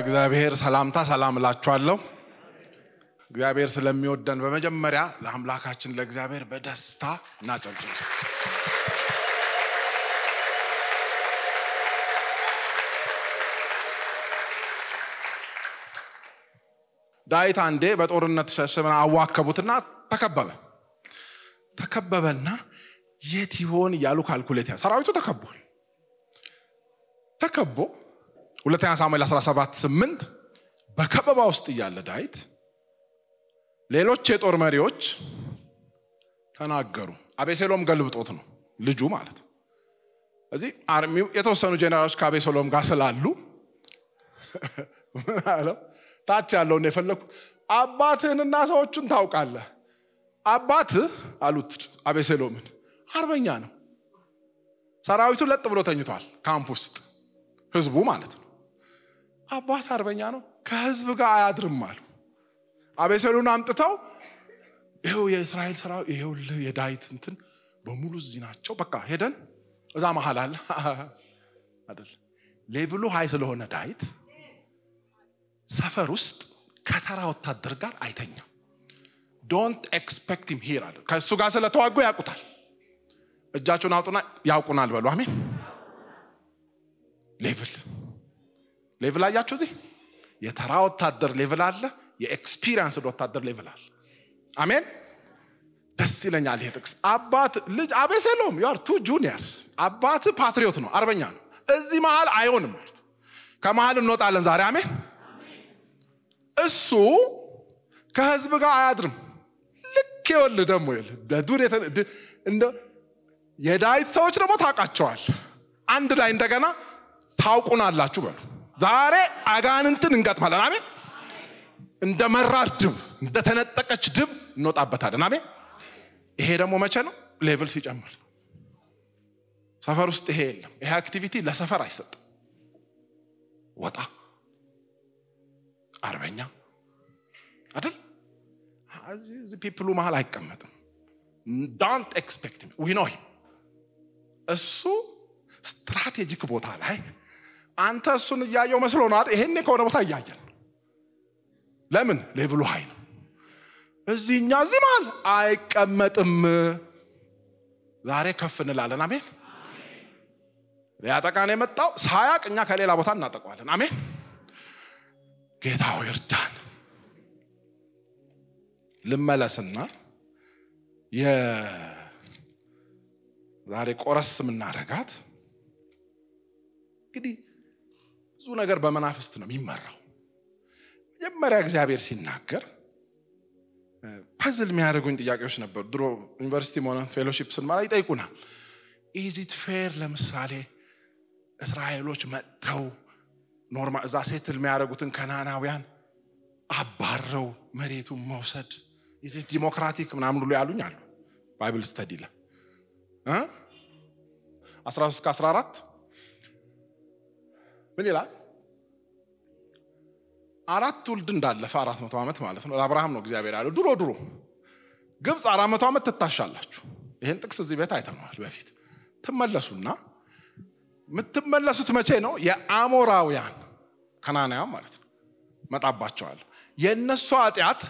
በእግዚአብሔር ሰላምታ ሰላም እላችኋለሁ። እግዚአብሔር ስለሚወደን በመጀመሪያ ለአምላካችን ለእግዚአብሔር በደስታ እናጨብጭብ ዳዊት አንዴ በጦርነት ሸሽመን አዋከቡትና ተከበበ። ተከበበና የት ይሆን እያሉ ካልኩሌት ሰራዊቱ ተከቧል። ተከቦ ሁለተኛ ሳሙኤል 17 8 በከበባ ውስጥ እያለ ዳዊት ሌሎች የጦር መሪዎች ተናገሩ። አቤሴሎም ገልብጦት ነው ልጁ ማለት እዚህ አርሚው የተወሰኑ ጄኔራሎች ከአቤሴሎም ጋር ስላሉ ምን? ታች ያለውን የፈለግኩ አባትህንና ሰዎቹን ታውቃለህ። አባትህ አሉት አቤሴሎምን አርበኛ ነው። ሰራዊቱ ለጥ ብሎ ተኝቷል ካምፕ ውስጥ ህዝቡ ማለት ነው። አባት አርበኛ ነው፣ ከህዝብ ጋር አያድርም አሉ። አቤሴሎን አምጥተው ይኸው የእስራኤል ሰራዊት ይኸውልህ የዳዊት እንትን በሙሉ እዚህ ናቸው። በቃ ሄደን እዛ መሀል አለ አይደል ሌቭሉ ሀይ ስለሆነ ዳዊት ሰፈር ውስጥ ከተራ ወታደር ጋር አይተኛም። Don't expect him here አለ። ከእሱ ጋር ስለተዋጉ ያውቁታል። እጃቸውን አውጡና ያውቁናል በሉ። አሜን። level level አያችሁ። እዚህ የተራ ወታደር level አለ፣ የ experience ወታደር level አለ። አሜን። ደስ ይለኛል ይሄ ጥቅስ። አባት ልጅ አቤሴሎም you are too junior፣ አባት patriot ነው፣ አርበኛ ነው። እዚህ መሀል አይሆንም ማለት ከመሀል እንወጣለን ዛሬ። አሜን። እሱ ከህዝብ ጋር አያድርም። ልክ ይኸውልህ ደግሞ ይኸውልህ በዱር እንደ የዳዊት ሰዎች ደግሞ ታውቃቸዋል። አንድ ላይ እንደገና ታውቁናላችሁ በሉ። ዛሬ አጋንንትን እንገጥማለን። አሜን። እንደ መራር ድብ እንደተነጠቀች ድብ እንወጣበታለን። አሜን። ይሄ ደግሞ መቼ ነው? level ሲጨምር። ሰፈር ውስጥ ይሄ የለም። ይሄ activity ለሰፈር አይሰጥም። ወጣ አርበኛ አይደል? እዚህ people ኡ መሀል አይቀመጥም። don't expect we know him እሱ strategic ቦታ ላይ አንተ እሱን እያየው መስሎ ነው? ይሄኔ ከሆነ ቦታ እያየን ለምን level ኡ high ነው። እዚህኛ እዚህ መሀል አይቀመጥም። ዛሬ ከፍ እንላለን። አሜን። ሊያጠቃን የመጣው ሳያቅ እኛ ከሌላ ቦታ እናጠቀዋለን። አሜን። ጌታው ይርዳን። ልመለስና ዛሬ ቆረስ የምናረጋት እንግዲህ ብዙ ነገር በመናፍስት ነው የሚመራው። መጀመሪያ እግዚአብሔር ሲናገር ፐዝል የሚያደርጉኝ ጥያቄዎች ነበሩ። ድሮ ዩኒቨርሲቲ ሆነ fellowship ስንመራ ይጠይቁናል። is it fair ለምሳሌ እስራኤሎች መጥተው normal እዛ settle የሚያደርጉትን ከናናውያን አባረው መሬቱን መውሰድ is it democratic ምናምን ብሎ ያሉኝ አሉ። Bible study ለ 13 እስከ 14 ምን ይላል? አራት ትውልድ እንዳለፈ አራት መቶ ዓመት ማለት ነው። ለአብርሃም ነው እግዚአብሔር ያለው። ድሮ ድሮ ግብፅ አራት መቶ ዓመት ትታሻላችሁ። ይህን ጥቅስ እዚህ ቤት አይተነዋል በፊት። ትመለሱና የምትመለሱት መቼ ነው? የአሞራውያን ከናናያን ማለት ነው መጣባቸዋል። የእነሱ ኃጢአት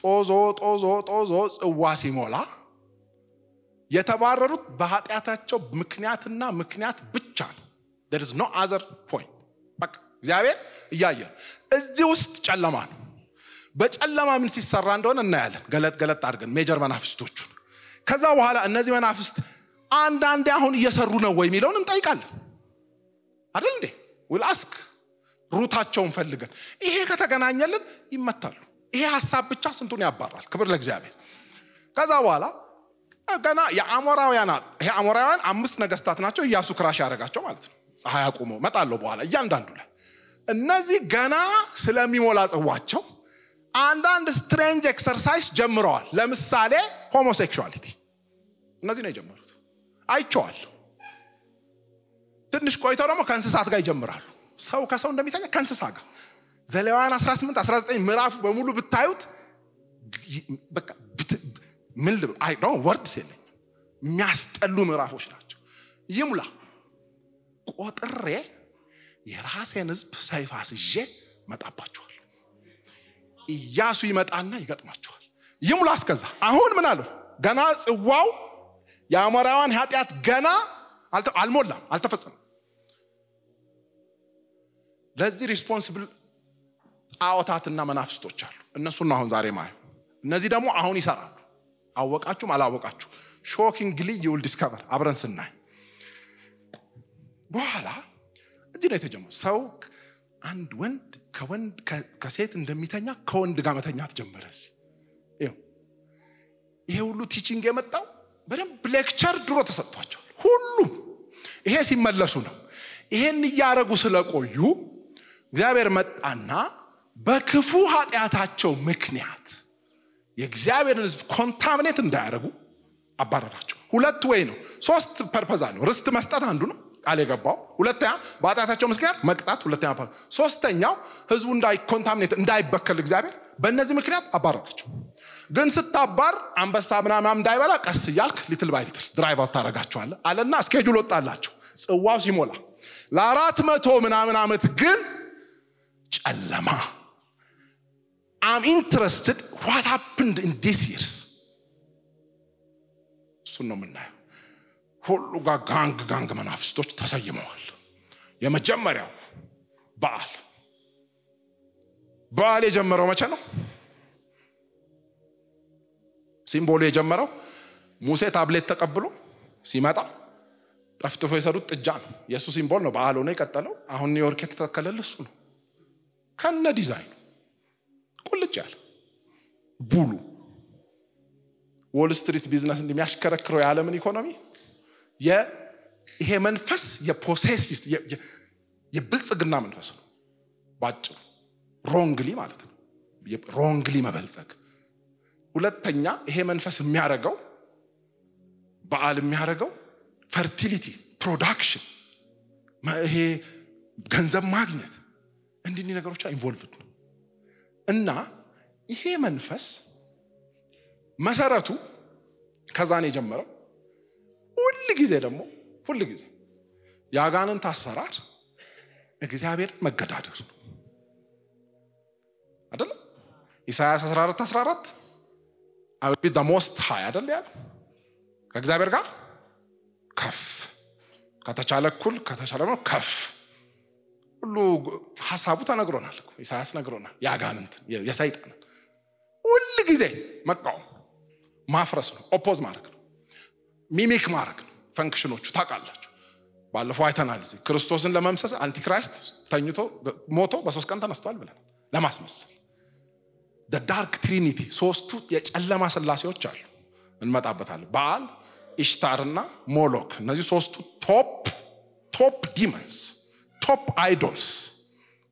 ጦዞ ጦዞ ጦዞ ጽዋ ሲሞላ የተባረሩት በኃጢአታቸው ምክንያትና ምክንያት ብቻ is no other point በቃ እግዚአብሔር እያየን እዚህ ውስጥ ጨለማ ነው። በጨለማ ምን ሲሰራ እንደሆነ እናያለን። ገለጥ ገለጥ አድርገን ሜጀር መናፍስቶቹን ከዛ በኋላ እነዚህ መናፍስት አንዳንዴ አሁን እየሰሩ ነው ወይ የሚለውን እንጠይቃለን። አይደል እንዴ ውል አስክ ሩታቸውን ፈልገን ይሄ ከተገናኘልን ይመታሉ። ይሄ ሀሳብ ብቻ ስንቱን ያባራል። ክብር ለእግዚአብሔር። ከዛ በኋላ ገና የአሞራውያን ይሄ አሞራውያን አምስት ነገስታት ናቸው። እያሱ ክራሽ ያደረጋቸው ማለት ነው። ፀሐይ አቁመው መጣለሁ በኋላ እያንዳንዱ ላይ እነዚህ ገና ስለሚሞላ ጽዋቸው አንዳንድ strange exercise ጀምረዋል። ለምሳሌ homosexuality እነዚህ ነው የጀመሩት። አይቸዋለሁ። ትንሽ ቆይተው ደግሞ ከእንስሳት ጋር ይጀምራሉ። ሰው ከሰው እንደሚተኛ ከእንስሳ ጋር ዘሌዋውያን 18 19 ምዕራፉ በሙሉ ብታዩት ምን words የለኝም የሚያስጠሉ ምዕራፎች ናቸው። ይሙላ ቆጥሬ የራሴን ህዝብ ሰይፍ አስዤ መጣባችኋል። ኢያሱ ይመጣና ይገጥማችኋል። ይሙላ እስከዛ አሁን ምን አለው? ገና ጽዋው የአሞራውያን ኃጢአት ገና አልሞላም፣ አልተፈጸመም። ለዚህ responsible ጣዖታትና መናፍስቶች አሉ። እነሱን አሁን ዛሬ ማየው። እነዚህ ደግሞ አሁን ይሰራሉ። አወቃችሁም አላወቃችሁ shockingly you'll discover አብረን ስናይ በኋላ እዚህ ነው የተጀመረው። ሰው አንድ ወንድ ከወንድ ከሴት እንደሚተኛ ከወንድ ጋር መተኛት ጀመረ። ይሄ ሁሉ teaching የመጣው በደንብ lecture ድሮ ተሰጥቷቸዋል። ሁሉም ይሄ ሲመለሱ ነው። ይሄን እያረጉ ስለቆዩ እግዚአብሔር መጣና በክፉ ኃጢአታቸው ምክንያት የእግዚአብሔርን ሕዝብ contaminate እንዳያደርጉ አባረራቸው። ሁለት way ነው፣ ሶስት purpose አለው። ርስት መስጠት አንዱ ነው ቃል የገባው፣ ሁለተኛ በኃጢአታቸው ምክንያት መቅጣት፣ ሁለተኛ ሶስተኛው ሕዝቡ እንዳይ contaminate እንዳይበከል እግዚአብሔር በእነዚህ ምክንያት አባረራቸው። ግን ስታባር አንበሳ ምናምን እንዳይበላ ቀስ እያልክ little by little drive out ታደርጋቸዋለህ አለና schedule ወጣላቸው። ጽዋው ሲሞላ ለአራት መቶ ምናምን ዓመት ግን ጨለማ I'm interested what happened in these years እሱን ነው የምናየው። ሁሉ ጋር gang gang መናፍስቶች ተሰይመዋል። የመጀመሪያው በዓል በዓል የጀመረው መቼ ነው? symbol ኡ የጀመረው ሙሴ ታብሌት ተቀብሎ ሲመጣ ጠፍጥፎ የሰሩት ጥጃ ነው። የእሱ symbol ነው በዓል ሆኖ የቀጠለው። አሁን ኒውዮርክ የተተከለው እሱ ነው ከነ ዲዛይኑ ቁልጭ ያለ bull ኡ Wall Street business እንደሚያሽከረክረው የዓለምን ኢኮኖሚ ይሄ መንፈስ የ possessive የብልጽግና መንፈስ ነው። ባጭሩ wrongly ማለት ነው። wrongly መበልጸግ። ሁለተኛ ይሄ መንፈስ የሚያደርገው በዓል የሚያደርገው fertility፣ production፣ ይሄ ገንዘብ ማግኘት እንዲህ ነገሮች involved ነው እና ይሄ መንፈስ መሰረቱ ከዛ ነው የጀመረው። ጊዜ ደግሞ ሁል የአጋንንት አሰራር እግዚአብሔርን መገዳደር ነው አይደለም። ኢሳያስ 14 14 I the Most High አይደል ያለው ከእግዚአብሔር ጋር ከፍ ከተቻለ እኩል ከተቻለ ከፍ ሁሉ ሀሳቡ ተነግሮናል። ኢሳያስ ነግሮናል። የአጋንንት የሰይጣን ሁል ጊዜ መቃወም ማፍረስ ነው፣ oppose ማድረግ ነው፣ mimic ማድረግ ነው። function ኦቹ ታውቃላችሁ። ባለፈው አይተናል። እዚህ ክርስቶስን ለመምሰል antichrist ተኝቶ ሞቶ በሶስት ቀን ተነስቷል ብለን ለማስመሰል dark trinity ሶስቱ የጨለማ ስላሴዎች አሉ። እንመጣበታለን። በዓል ኢሽታርና ሞሎክ እነዚህ ሶስቱ top top demons top idols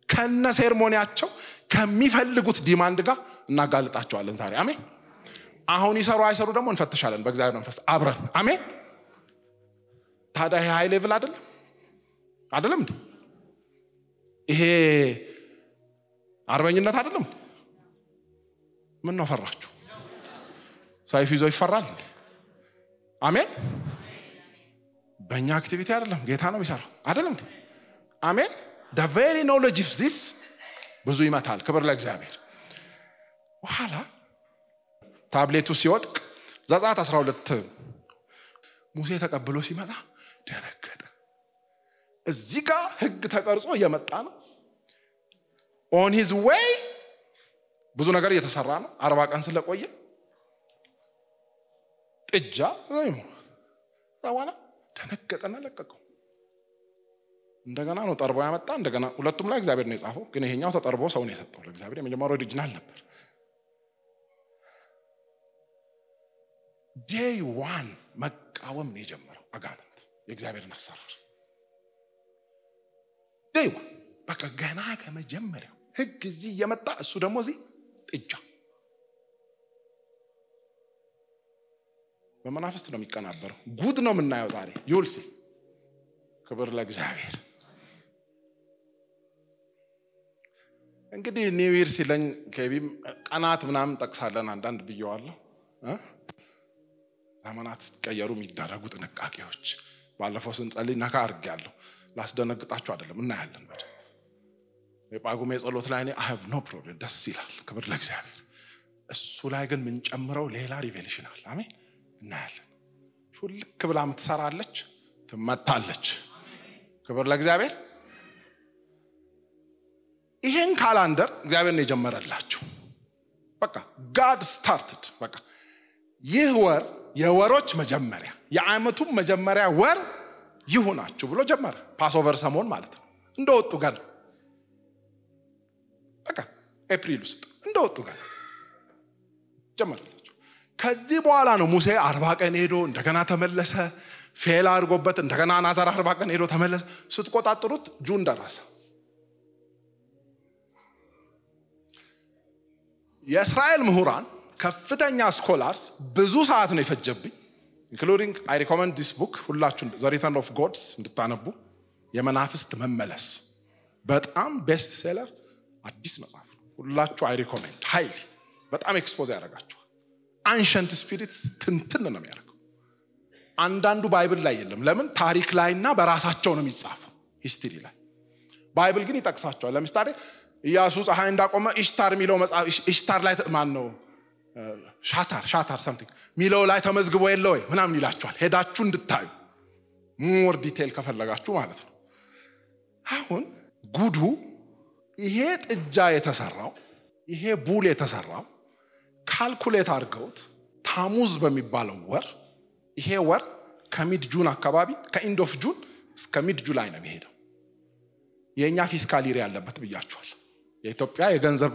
ከነ ceremony ያቸው ከሚፈልጉት demand ጋር እናጋልጣቸዋለን ዛሬ አሜን። አሁን ይሰሩ አይሰሩ ደግሞ እንፈትሻለን በእግዚአብሔር መንፈስ አብረን አሜን። ታዲያ ይሄ high level አይደለም አይደለም እንዴ? ይሄ አርበኝነት አይደለም? ምን ነው ፈራችሁ? ሰይፍ ይዞ ይፈራል? አሜን። በእኛ activity አይደለም፣ ጌታ ነው የሚሰራው አይደለም? አሜን። the very knowledge of this ብዙ ይመታል። ክብር ለእግዚአብሔር። በኋላ ታብሌቱ ሲወድቅ ዘጸአት 12 ሙሴ ተቀብሎ ሲመጣ ደነገጠ። እዚህ ጋር ህግ ተቀርጾ እየመጣ ነው። on his way ብዙ ነገር እየተሰራ ነው። አርባ ቀን ስለቆየ ጥጃ እዛ በኋላ ደነገጠና ለቀቀው። እንደገና ነው ጠርቦ ያመጣ። እንደገና ሁለቱም ላይ እግዚአብሔር ነው የጻፈው፣ ግን ይሄኛው ተጠርቦ ሰው ነው የሰጠው ለእግዚአብሔር። የመጀመሪያው original ነበር። day one መቃወም ነው የጀመረው አጋንንት የእግዚአብሔርን አሰራር። day one በቃ ገና ከመጀመሪያው ህግ እዚህ እየመጣ እሱ ደግሞ እዚህ ጥጃ በመናፍስት ነው የሚቀናበረው። ጉድ ነው የምናየው ዛሬ you'll see ክብር ለእግዚአብሔር። እንግዲህ new year ሲለኝ ኬቢም ቀናት ምናምን ጠቅሳለን አንዳንድ ብየዋለሁ። ዘመናት ሲቀየሩ የሚደረጉ ጥንቃቄዎች ባለፈው ስንጸልይ ነካ አድርጌያለሁ። ላስደነግጣችሁ አይደለም፣ እናያለን። የጳጉሜ ጸሎት ላይ እኔ I no problem ደስ ይላል። ክብር ለእግዚአብሔር። እሱ ላይ ግን የምንጨምረው ሌላ revelation አለ። አሜን እናያለን። ሹልክ ብላ ምትሰራለች፣ ትመታለች። ክብር ለእግዚአብሔር። ይሄን calendar እግዚአብሔር ነው የጀመረላቸው። በቃ God started በቃ ይህ ወር የወሮች መጀመሪያ የዓመቱም መጀመሪያ ወር ይሁናችሁ ብሎ ጀመረ። Passover ሰሞን ማለት ነው። እንደወጡ ገና በቃ ኤፕሪል ውስጥ እንደወጡ ገና ጀመረላቸው። ከዚህ በኋላ ነው ሙሴ አርባ ቀን ሄዶ እንደገና ተመለሰ። fail አድርጎበት እንደገና another አርባ ቀን ሄዶ ተመለሰ። ስትቆጣጥሩት June ደረሰ። የእስራኤል ምሁራን ከፍተኛ scholars ብዙ ሰዓት ነው የፈጀብኝ including I recommend this book ሁላችሁ The Return of Gods እንድታነቡ የመናፍስት መመለስ በጣም best seller አዲስ መጽሐፍ ነው። ሁላችሁ I recommend highly በጣም expose ያደርጋችኋል። ancient spirits ትንትን ነው የሚያደርገው። አንዳንዱ Bible ላይ የለም። ለምን ታሪክ ላይና በራሳቸው ነው የሚጻፈው history ላይ። Bible ግን ይጠቅሳቸዋል። ለምሳሌ ኢያሱ ፀሐይ እንዳቆመ ኢሽታር የሚለው መጽሐፍ ኢሽታር ላይ ማን ነው ሻታር ሻታር something ሚለው ላይ ተመዝግቦ የለ ወይ ምናምን ይላችኋል። ሄዳችሁ እንድታዩ more detail ከፈለጋችሁ ማለት ነው። አሁን ጉዱ ይሄ ጥጃ የተሰራው ይሄ bull የተሰራው calculate አድርገውት ታሙዝ በሚባለው ወር ይሄ ወር ከ mid June አካባቢ ከ end of June እስከ mid July ነው የሚሄደው። የእኛ fiscal year ያለበት ብያችኋል። የኢትዮጵያ የገንዘብ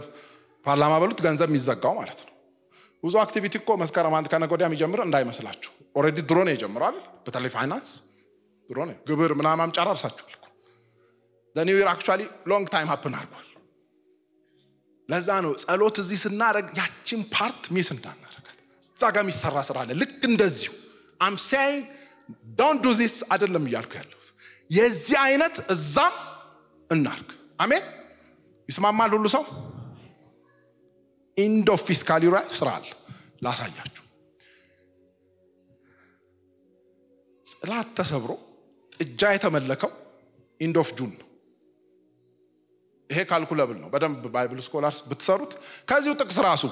ፓርላማ በሉት ገንዘብ የሚዘጋው ማለት ነው። ብዙ activity እኮ መስከረም አንድ ከነገ ወዲያ የሚጀምር እንዳይመስላችሁ። already ድሮ ነው የጀምረዋል። በተለይ ፋይናንስ ድሮ ነው ግብር ምናምን ጨራርሳችኋል new year actually long time happen አድርጓል። ለዛ ነው ጸሎት እዚህ ስናደርግ ያችን part miss እንዳናረጋት። እዛ ጋር የሚሰራ ስራ አለ። ልክ እንደዚሁ I'm saying don't do this አይደለም እያልኩ ያለሁት የዚህ አይነት እዛም እናርግ። አሜን። ይስማማል ሁሉ ሰው end of fiscal year ስራ አለ። ላሳያችሁ። ጽላት ተሰብሮ ጥጃ የተመለከው End of June ይሄ calculable ነው። በደንብ Bible scholars ብትሰሩት ከዚሁ ጥቅስ ራሱ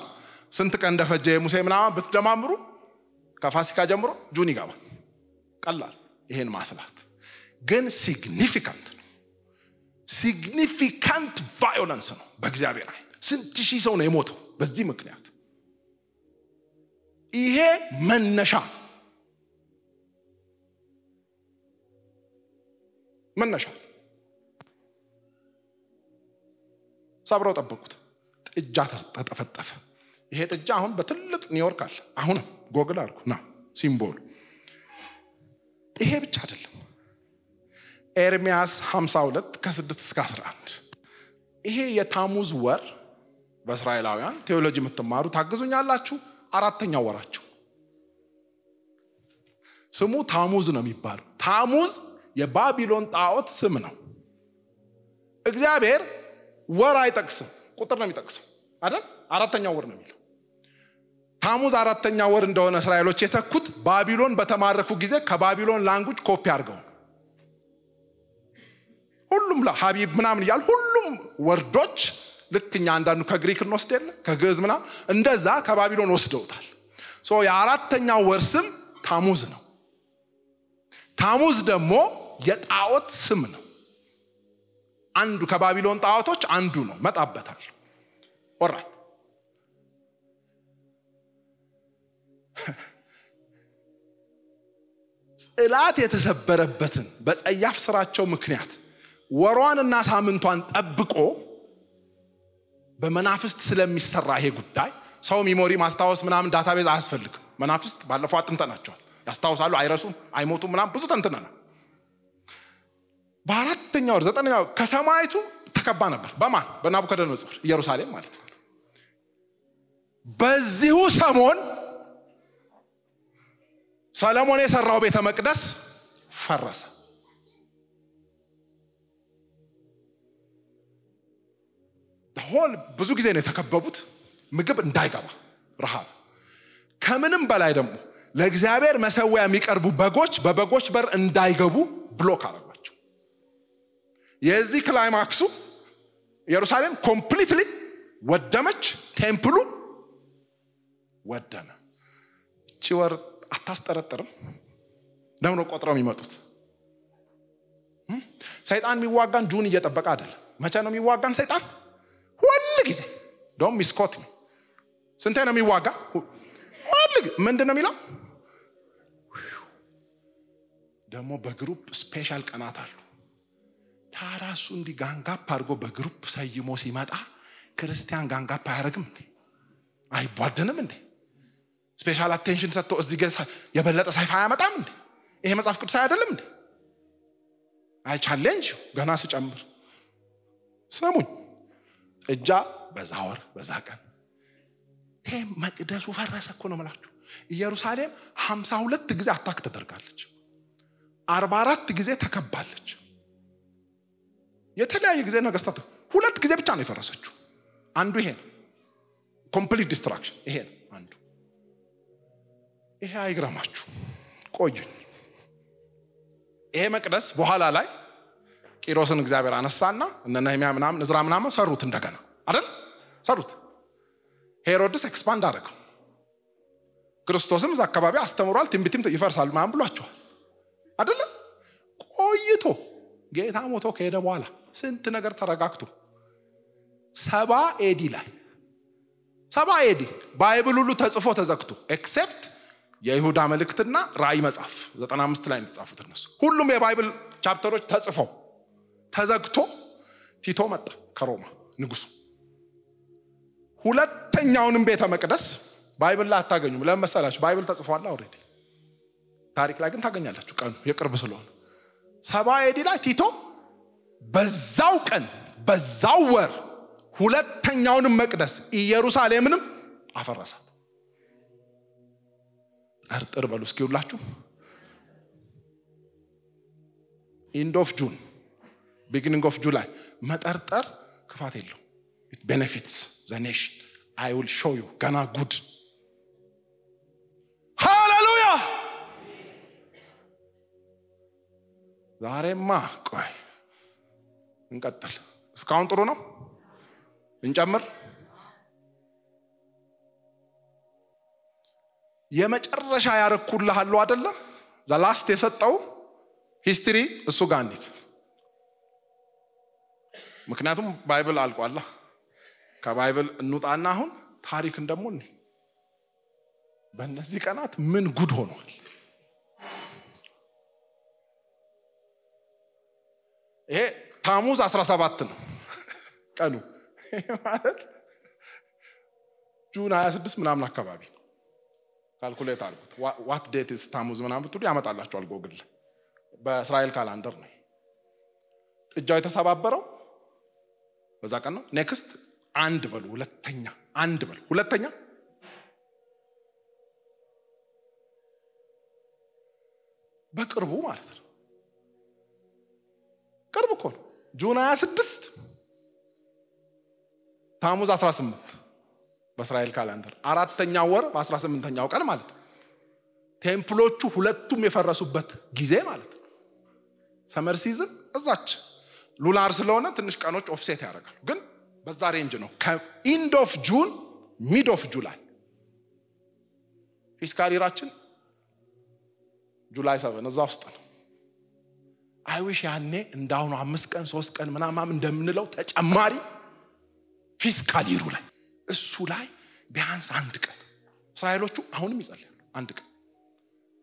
ስንት ቀን እንደፈጀ የሙሴ ምናምን ብትደማምሩ ከፋሲካ ጀምሮ June ይገባል። ቀላል ይሄን ማስላት ግን significant ነው። significant violence ነው በእግዚአብሔር አይን። ስንት ሺህ ሰው ነው የሞተው በዚህ ምክንያት። ይሄ መነሻ መነሻ ሰብረው ጠበቁት። ጥጃ ተጠፈጠፈ። ይሄ ጥጃ አሁን በትልቅ ኒውዮርክ አለ። አሁንም ጎግል አድርጉ ና symbol ኡ። ይሄ ብቻ አይደለም። ኤርሚያስ 52 ከ6 እስከ 11 ይሄ የታሙዝ ወር በእስራኤላውያን ቴዎሎጂ የምትማሩ ታግዙኛላችሁ። አራተኛው ወራቸው ስሙ ታሙዝ ነው የሚባለው። ታሙዝ የባቢሎን ጣዖት ስም ነው። እግዚአብሔር ወር አይጠቅስም፣ ቁጥር ነው የሚጠቅሰው አይደል? አራተኛው ወር ነው የሚለው። ታሙዝ አራተኛ ወር እንደሆነ እስራኤሎች የተኩት ባቢሎን በተማረኩ ጊዜ ከባቢሎን language copy አድርገው ሁሉም ሀቢብ ምናምን እያሉ ሁሉም word ኦች ልክ እኛ አንዳንዱ ከግሪክ እንወስድ የለ ከግዕዝ ምናምን እንደዛ ከባቢሎን ወስደውታል። የአራተኛው ወር ስም ታሙዝ ነው። ታሙዝ ደግሞ የጣዖት ስም ነው። አንዱ ከባቢሎን ጣዖቶች አንዱ ነው። መጣበታል። Alright ጽላት የተሰበረበትን በጸያፍ ስራቸው ምክንያት ወሯንና ሳምንቷን ጠብቆ በመናፍስት ስለሚሰራ ይሄ ጉዳይ ሰው memory ማስታወስ ምናምን database አያስፈልግም። መናፍስት ባለፈው አጥንተናቸዋል። ያስታውሳሉ፣ አይረሱም፣ አይሞቱም ምናምን ብዙ ተንትነናል። በአራተኛ ወር ዘጠነኛ ከተማይቱ ተከባ ነበር። በማን በናቡከደነጾር ኢየሩሳሌም ማለት ነው። በዚሁ ሰሞን ሰለሞን የሰራው ቤተ መቅደስ ፈረሰ። whole ብዙ ጊዜ ነው የተከበቡት፣ ምግብ እንዳይገባ ረሃብ። ከምንም በላይ ደግሞ ለእግዚአብሔር መሰዊያ የሚቀርቡ በጎች በበጎች በር እንዳይገቡ block አረጓቸው። የዚህ climax ኡ ኢየሩሳሌም completely ወደመች፣ temple ኡ ወደመ። እቺ ወር አታስጠረጥርም? ለምን ቆጥረው የሚመጡት? ሰይጣን የሚዋጋን June እየጠበቀ አይደለም። መቼ ነው የሚዋጋን ሰይጣን? ሁል ጊዜ ደም ሚስኮት ነው። ስንቴ ነው የሚዋጋ? ሁል ምንድን ነው የሚለው? ደግሞ በ group special ቀናት አሉ። ታራሱ እንዲህ gang up አድርጎ በ group ሰይሞ ሲመጣ ክርስቲያን gang up አያደርግም እንዴ? አይቧድንም እንዴ? special attention ሰጥቶ እዚህ ጋ የበለጠ ሳይፋ አያመጣም እንዴ? ይሄ መጽሐፍ ቅዱስ አይደለም እንዴ? አይ challenge ገና ስጨምር ስሙኝ። ጥጃ በዛ ወር በዛ ቀን ይሄ መቅደሱ ፈረሰ እኮ ነው የምላችሁ። ኢየሩሳሌም ሀምሳ ሁለት ጊዜ attack ተደርጋለች። አርባ አራት ጊዜ ተከባለች። የተለያየ ጊዜ ነገስታት ሁለት ጊዜ ብቻ ነው የፈረሰችው። አንዱ ይሄ ነው፣ complete destruction ይሄ ነው አንዱ። ይሄ አይግረማችሁ፣ ቆዩኝ። ይሄ መቅደስ በኋላ ላይ ቂሮስን እግዚአብሔር አነሳና እነ ነህምያ ምናምን እዝራ ምናምን ሰሩት፣ እንደገና። አይደል? ሰሩት። ሄሮድስ expand አደረገው። ክርስቶስም እዛ አካባቢ አስተምሯል፣ ትንቢትም ይፈርሳል ምናምን ብሏቸዋል። አይደለ? ቆይቶ ጌታ ሞቶ ከሄደ በኋላ ስንት ነገር ተረጋግቶ ሰባ AD ላይ ሰባ AD Bible ሁሉ ተጽፎ ተዘግቶ except የይሁዳ መልእክትና ራእይ መጽሐፍ 95 ላይ የተጻፉት እነሱ። ሁሉም የ Bible chapter ኦች ተጽፈው ተዘግቶ ቲቶ መጣ ከሮማ ንጉሱ። ሁለተኛውንም ቤተ መቅደስ Bible ላይ አታገኙም። ለምን መሰላችሁ? Bible ተጽፏል already ታሪክ ላይ ግን ታገኛላችሁ ቀኑ የቅርብ ስለሆነ። ሰባ AD ላይ ቲቶ በዛው ቀን በዛው ወር ሁለተኛውንም መቅደስ ኢየሩሳሌምንም አፈረሳት። ጠርጥር በሉ እስኪ end of June beginning of July መጠርጠር ክፋት የለው benefits the nation I will show you ገና ጉድ ሃሌሉያ ዛሬማ ቆይ እንቀጥል። እስካሁን ጥሩ ነው? እንጨምር የመጨረሻ ያረኩልሃለሁ አደለ the last የሰጠው history እሱ ጋር እንሂድ ምክንያቱም Bible አልቋላ። ከ Bible እንውጣና አሁን ታሪክን ደግሞ እኔ በእነዚህ ቀናት ምን ጉድ ሆኗል? ይሄ ታሙዝ 17 ነው ቀኑ ማለት June 26 ምናምን አካባቢ ነው። calculate አድርጉት what dates ታሙዝ ምናምን ብትሉ ያመጣላቸዋል ጎግል በእስራኤል calendar ነው ጥጃው የተሰባበረው በዛ ቀን ነው። next አንድ በሉ ሁለተኛ አንድ በሉ። ሁለተኛ በቅርቡ ማለት ነው። ቅርብ እኮ ነው። June 26 ታሙዝ 18 በእስራኤል calendar። አራተኛ ወር በ18ኛው ቀን ማለት ነው። temple ኦቹ ሁለቱም የፈረሱበት ጊዜ ማለት ነው። summer season እዛች lunar ስለሆነ ትንሽ ቀኖች offset ያደርጋሉ ግን በዛ range ነው። ከ end of June mid of July fiscal year ኣችን July seven እዛ ውስጥ ነው። I wish ያኔ እንዳሁኑ አምስት ቀን ሶስት ቀን ምናማም እንደምንለው ተጨማሪ fiscal year ኡ ላይ እሱ ላይ ቢያንስ አንድ ቀን እስራኤሎቹ አሁንም ይጸልያሉ አንድ ቀን።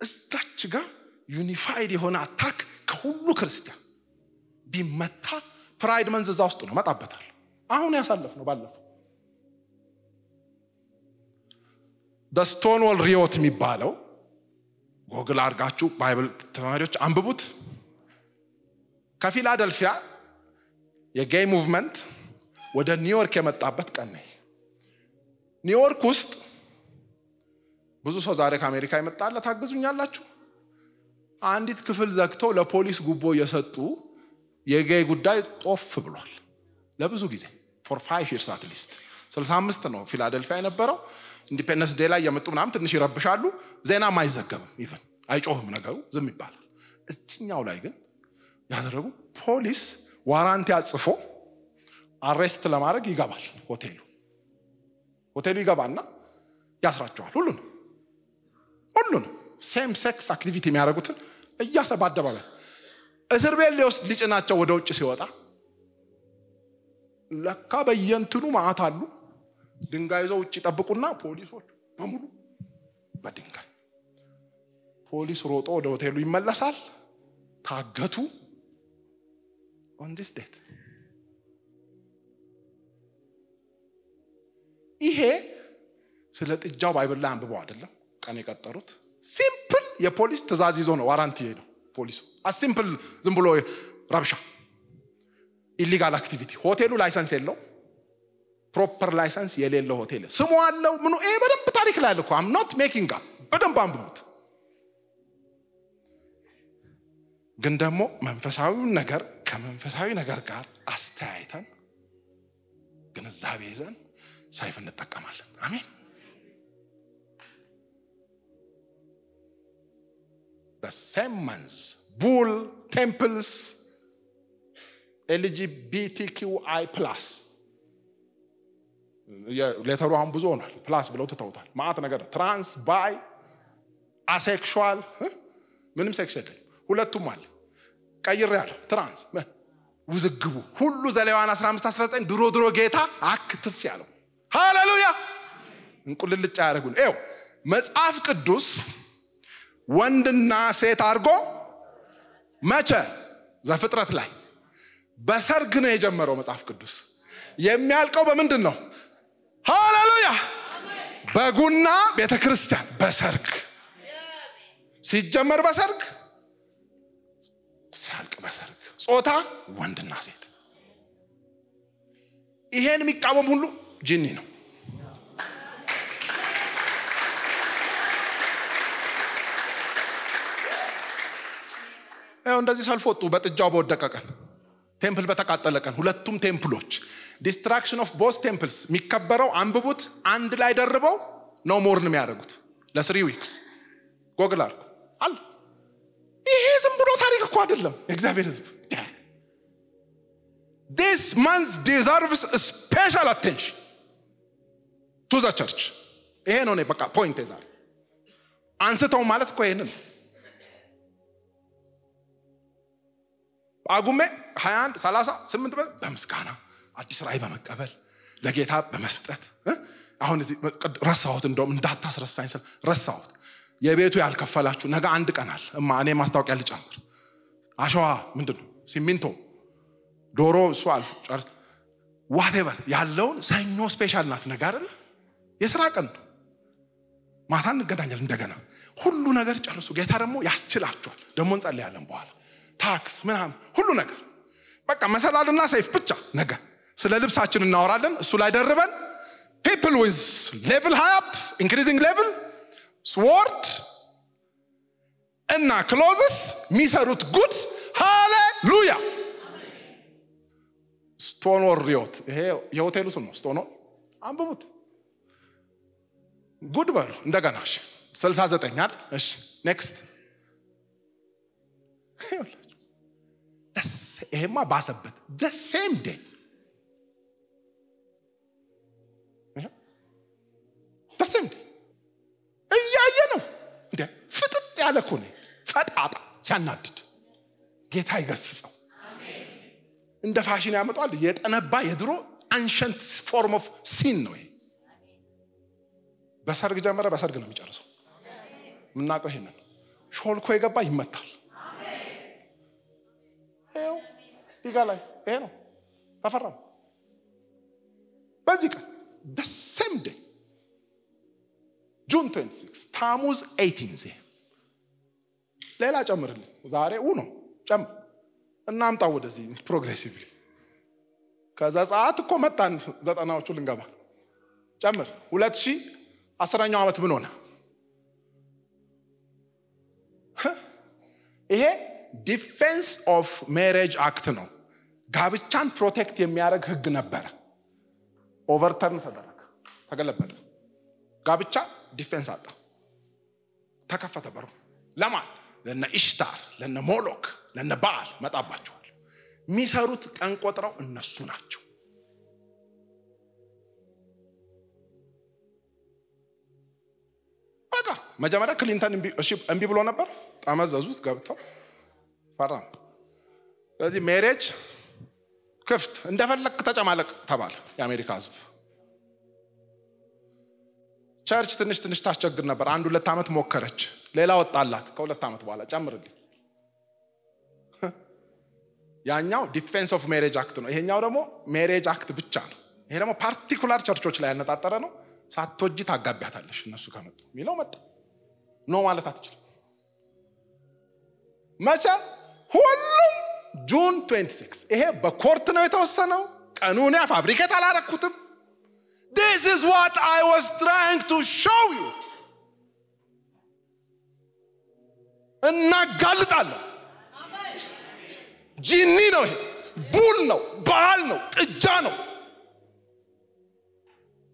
እዛች ጋር unified የሆነ attack ከሁሉ ክርስቲያን ቢመታ pride month እዛ ውስጥ ነው መጣበታል አሁን ያሳለፍ ነው ባለፈው በ Stonewall riot የሚባለው ጎግል አድርጋችሁ Bible ተማሪዎች አንብቡት። ከፊላደልፊያ የ gay movement ወደ ኒውዮርክ የመጣበት ቀን ነው። ኒውዮርክ ውስጥ ብዙ ሰው ዛሬ ከአሜሪካ የመጣ አለ ታግዙኛላችሁ። አንዲት ክፍል ዘግተው ለፖሊስ ጉቦ እየሰጡ የ gay ጉዳይ ጦፍ ብሏል። ለብዙ ጊዜ four five years at least 65 ነው ፊላደልፊያ የነበረው። Independence Day ላይ የመጡ ምናምን ትንሽ ይረብሻሉ። ዜናም አይዘገብም ያን አይጮህም ነገሩ ዝም ይባላል። እዚኛው ላይ ግን ያደረጉ ፖሊስ warranty አጽፎ arrest ለማድረግ ይገባል ሆቴሉ። ሆቴሉ ይገባና ያስራቸዋል ሁሉንም። ሁሉንም same sex activity የሚያደርጉትን እያሰረ በአደባባይ እስር ቤት ሊወስድ ሊጭናቸው ወደ ውጭ ሲወጣ ለካ በየንትኑ መዓት አሉ። ድንጋይ ይዘው ውጭ ይጠብቁና ፖሊሶቹ በሙሉ በድንጋይ ፖሊስ ሮጦ ወደ ሆቴሉ ይመለሳል። ታገቱ። on that ይሄ ስለ ጥጃው Bible ላይ አንብበው አይደለም ቀን የቀጠሩት። simple የፖሊስ ትእዛዝ ይዞ ነው warranty ነው ፖሊሱ a simple ዝም ብሎ ረብሻ. illegal activity ሆቴሉ license የለው። proper license የሌለው ሆቴል ስሙ አለው። ምኑ? ይሄ በደንብ ታሪክ ላይ እኮ። I'm not making up በደንብ አንብቡት። ግን ደግሞ መንፈሳዊውን ነገር ከመንፈሳዊ ነገር ጋር አስተያይተን ግንዛቤ ይዘን ሰይፍ እንጠቀማለን። አሜን። The same bull temples LGBTQI plus ሌተሩ አሁን ብዙ ሆኗል። ፕላስ ብለው ትተውታል። ማአት ነገር ትራንስ ባይ አሴክሹዋል ምንም ሴክስ የለኝ ሁለቱም አለ። ቀይር ያለው ትራንስ ውዝግቡ። ሁሉ ዘሌዋን 15 19 ድሮ ድሮ ጌታ አክትፍ ያለው። ሃሌሉያ! እንቁልልጫ ያደረጉን ው መጽሐፍ ቅዱስ ወንድና ሴት አድርጎ መቼ? ዘፍጥረት ላይ። በሰርግ ነው የጀመረው መጽሐፍ ቅዱስ። የሚያልቀው በምንድን ነው? ሃሌሉያ! በጉና ቤተ ክርስቲያን በሰርግ። ሲጀመር በሰርግ ሲያልቅ በሰርግ። ጾታ ወንድና ሴት። ይሄን የሚቃወም ሁሉ ጂኒ ነው ይኸው እንደዚህ ሰልፍ ወጡ። በጥጃው በወደቀ ቀን temple በተቃጠለ ቀን ሁለቱም temple ኦች destruction of both temples የሚከበረው አንብቡት አንድ ላይ ደርበው ነው mourn የሚያደርጉት። ለ three weeks Google አርጉ አለ። ይሄ ዝም ብሎ ታሪክ እኮ አይደለም። የእግዚአብሔር ህዝብ this month deserves special attention to the church። ይሄ ነው በቃ point ዛሬ። አንስተው ማለት እኮ ይህንን ጳጉሜ 21 30 8 በምስጋና አዲስ ራእይ በመቀበል ለጌታ በመስጠት አሁን እዚህ ረሳሁት እንደውም እንዳታስረሳኝ ስል ረሳሁት። የቤቱ ያልከፈላችሁ ነገ አንድ ቀናል እማ እኔ ማስታወቂያ ልጨምር። አሸዋ ምንድን ሲሚንቶ ዶሮ እሱ አልፎ ጨርስ ዋቴቨር ያለውን ሰኞ ስፔሻል ናት። ነገ አይደለ? የስራ ቀን ማታ እንገናኛል እንደገና። ሁሉ ነገር ጨርሱ። ጌታ ደግሞ ያስችላችኋል። ደግሞ እንጸልያለን በኋላ ታክስ ምናምን ሁሉ ነገር። በቃ መሰላልና ሰይፍ ብቻ ነገ። ስለ ልብሳችን እናወራለን። እሱ ላይ ደርበን ፒፕል ዊዝ ሌቭል ሃያፕ ኢንክሪዚንግ ሌቭል ስዎርድ እና ክሎዝስ የሚሰሩት ጉድ። ሃሌሉያ! Stonewall riot ይሄ የሆቴሉ ስም ነው Stonewall አንብቡት። ጉድ በሉ። እንደገና እሺ 69 አይደል? እሺ next ይሄማ ባሰበት day same day እያየ ነው እንደ ፍጥጥ ያለ እኮ ነው። ፈጣጣ ሲያናድድ ጌታ ይገስጸው። እንደ ፋሽን ያመጣል የጠነባ የድሮ አንሸንት ፎርም ኦፍ ሲን ነው በሰርግ ጀመረ በሰርግ ነው የሚጨርሰው። የምናውቀው ይሄንን። ሾልኮ የገባ ይመታል ይኸው ዲጋ ላይ ይሄ ነው። ተፈረመ በዚህ ቀን በሴም ዴይ June 26 ታሙዝ 18 ይሄ ሌላ ጨምርልኝ። ዛሬ ኡ ነው ጨምር። እናምጣው ወደዚህ progressively ከዛ እኮ መጣን ዘጠናዎቹ ልንገባ። ጨምር። ሁለት ሺህ አስረኛው ዓመት ምን ሆነ? ይሄ Defense of Marriage Act ነው። ጋብቻን protect የሚያደርግ ህግ ነበረ። overturn ተደረገ። ተገለበጠ። ጋብቻ defense አጣ። ተከፈተ በሩ። ለማን? ለነ ኢሽታር ለነ ሞሎክ ለነ በዓል መጣባቸዋል። የሚሰሩት ቀን ቆጥረው እነሱ ናቸው። በቃ መጀመሪያ ክሊንተን እንቢ ብሎ ነበር። ጠመዘዙት ገብተው ፈራ። ስለዚህ marriage ክፍት እንደፈለግ ተጨማለቅ ተባለ። የአሜሪካ ህዝብ church ትንሽ ትንሽ ታስቸግር ነበር። አንድ ሁለት ዓመት ሞከረች። ሌላ ወጣላት። ከሁለት ዓመት በኋላ ጨምርልኝ። ያኛው Defense of Marriage Act ነው። ይሄኛው ደግሞ Marriage Act ብቻ ነው። ይሄ ደግሞ particular church ኦች ላይ ያነጣጠረ ነው። ሳትወጂ ታጋቢያቸዋለሽ እነሱ ከመጡ የሚለው መጣ። No ማለት አትችልም። መቼ ሁሉም June 26 ይሄ በ court ነው የተወሰነው። ቀኑ እኔ fabricate አላረኩትም። This is what I was trying to show you። እናጋልጣለን። ጂኒ ነው ይሄ፣ bull ነው፣ በዓል ነው፣ ጥጃ ነው።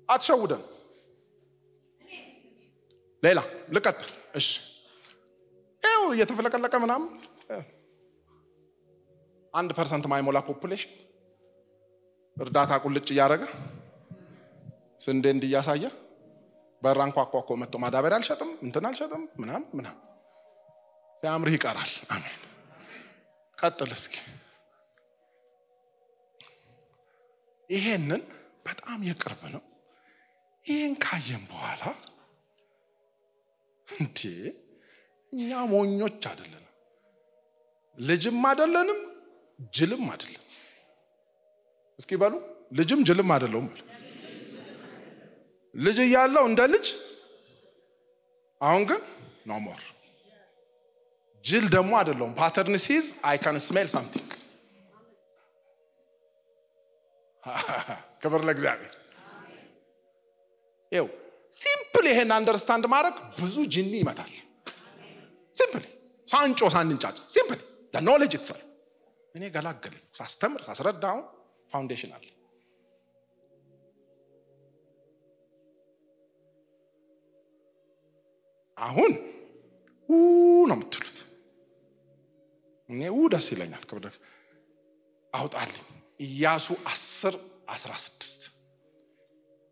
አትሸውደን። ሌላ ልቀጥል። እሺ ይኸው እየተፈለቀለቀ ምናምን አንድ ፐርሰንት ማይሞላ ፖፑሌሽን እርዳታ ቁልጭ እያደረገ ስንዴ እንዲያሳየ በራ እንኳኳ እኮ መጥቶ ማዳበሪያ አልሸጥም እንትን አልሸጥም ምናም ምናም ሲያምርህ ይቀራል። አሜን። ቀጥል እስኪ። ይሄንን በጣም የቅርብ ነው። ይህን ካየን በኋላ እንዴ እኛ ሞኞች አይደለንም፣ ልጅም አይደለንም፣ ጅልም አይደለም። እስኪ በሉ ልጅም ጅልም አይደለሁም ልጅ እያለሁ እንደ ልጅ፣ አሁን ግን no more። ጅል ደግሞ አይደለሁም። Pattern sees I can smell something። ክብር ለእግዚአብሔር። ይው ሲምፕል ይሄን አንደርስታንድ ማድረግ ብዙ ጅኒ ይመታል። ሲምፕል ሳንጮ ሳንንጫጭ ሲምፕል ኖሌጅ ይትሰል እኔ ገላገለኝ ሳስተምር ሳስረዳ አሁን ፋውንዴሽን አለ። አሁን ው ነው የምትሉት። እኔ ው ደስ ይለኛል። ክብር አውጣልኝ። ኢያሱ 10 16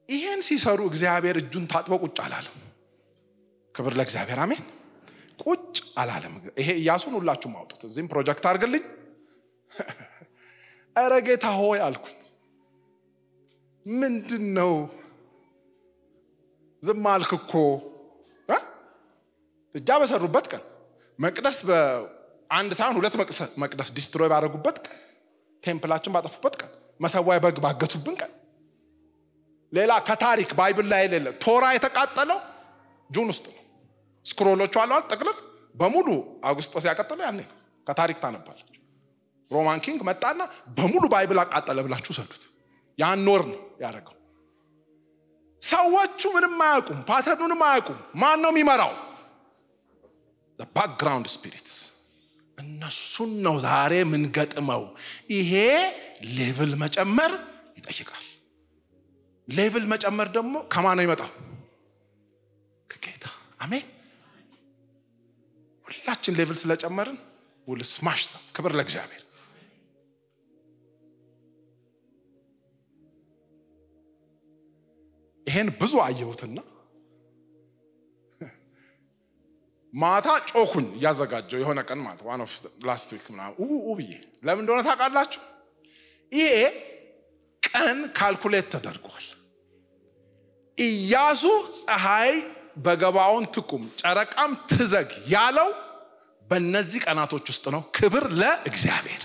ይሄን ሲሰሩ እግዚአብሔር እጁን ታጥቦ ቁጭ አላለም። ክብር ለእግዚአብሔር አሜን። ቁጭ አላለም። ይሄ ኢያሱን ሁላችሁም አውጡት። እዚህም ፕሮጀክት አድርግልኝ። እረ ጌታ ሆይ አልኩኝ። ምንድን ነው ዝም አልክ እኮ ጥጃ በሰሩበት ቀን መቅደስ በአንድ ሳይሆን ሁለት መቅደስ ዲስትሮይ ባደረጉበት ቀን ቴምፕላችን ባጠፉበት ቀን መሰዋይ በግ ባገቱብን ቀን ሌላ ከታሪክ ባይብል ላይ የሌለ ቶራ የተቃጠለው ጁን ውስጥ ነው። ስክሮሎቹ አለዋል ጠቅልል በሙሉ አውግስጦስ ያቀጠለው ያኔ ከታሪክ ታነባለች። ሮማን ኪንግ መጣና በሙሉ ባይብል አቃጠለ ብላችሁ ሰዱት። ያን ኖር ነው ያደረገው። ሰዎቹ ምንም አያውቁም፣ pattern ኡንም አያውቁም። ማን ነው የሚመራው? Background spirits እነሱን ነው ዛሬ የምንገጥመው። ይሄ level መጨመር ይጠይቃል። level መጨመር ደግሞ ከማን ነው ይመጣው? ከጌታ አሜን። ሁላችን level ስለጨመርን we'll smash ክብር ለእግዚአብሔር። ይሄን ብዙ አየሁትና ማታ ጮኩኝ እያዘጋጀው የሆነ ቀን ማለት one of last week ምናምን ብዬ ለምን እንደሆነ ታውቃላችሁ? ይሄ ቀን calculate ተደርጓል። ኢያሱ ፀሐይ በገባውን ትቁም ጨረቃም ትዘግይ ያለው በእነዚህ ቀናቶች ውስጥ ነው። ክብር ለእግዚአብሔር።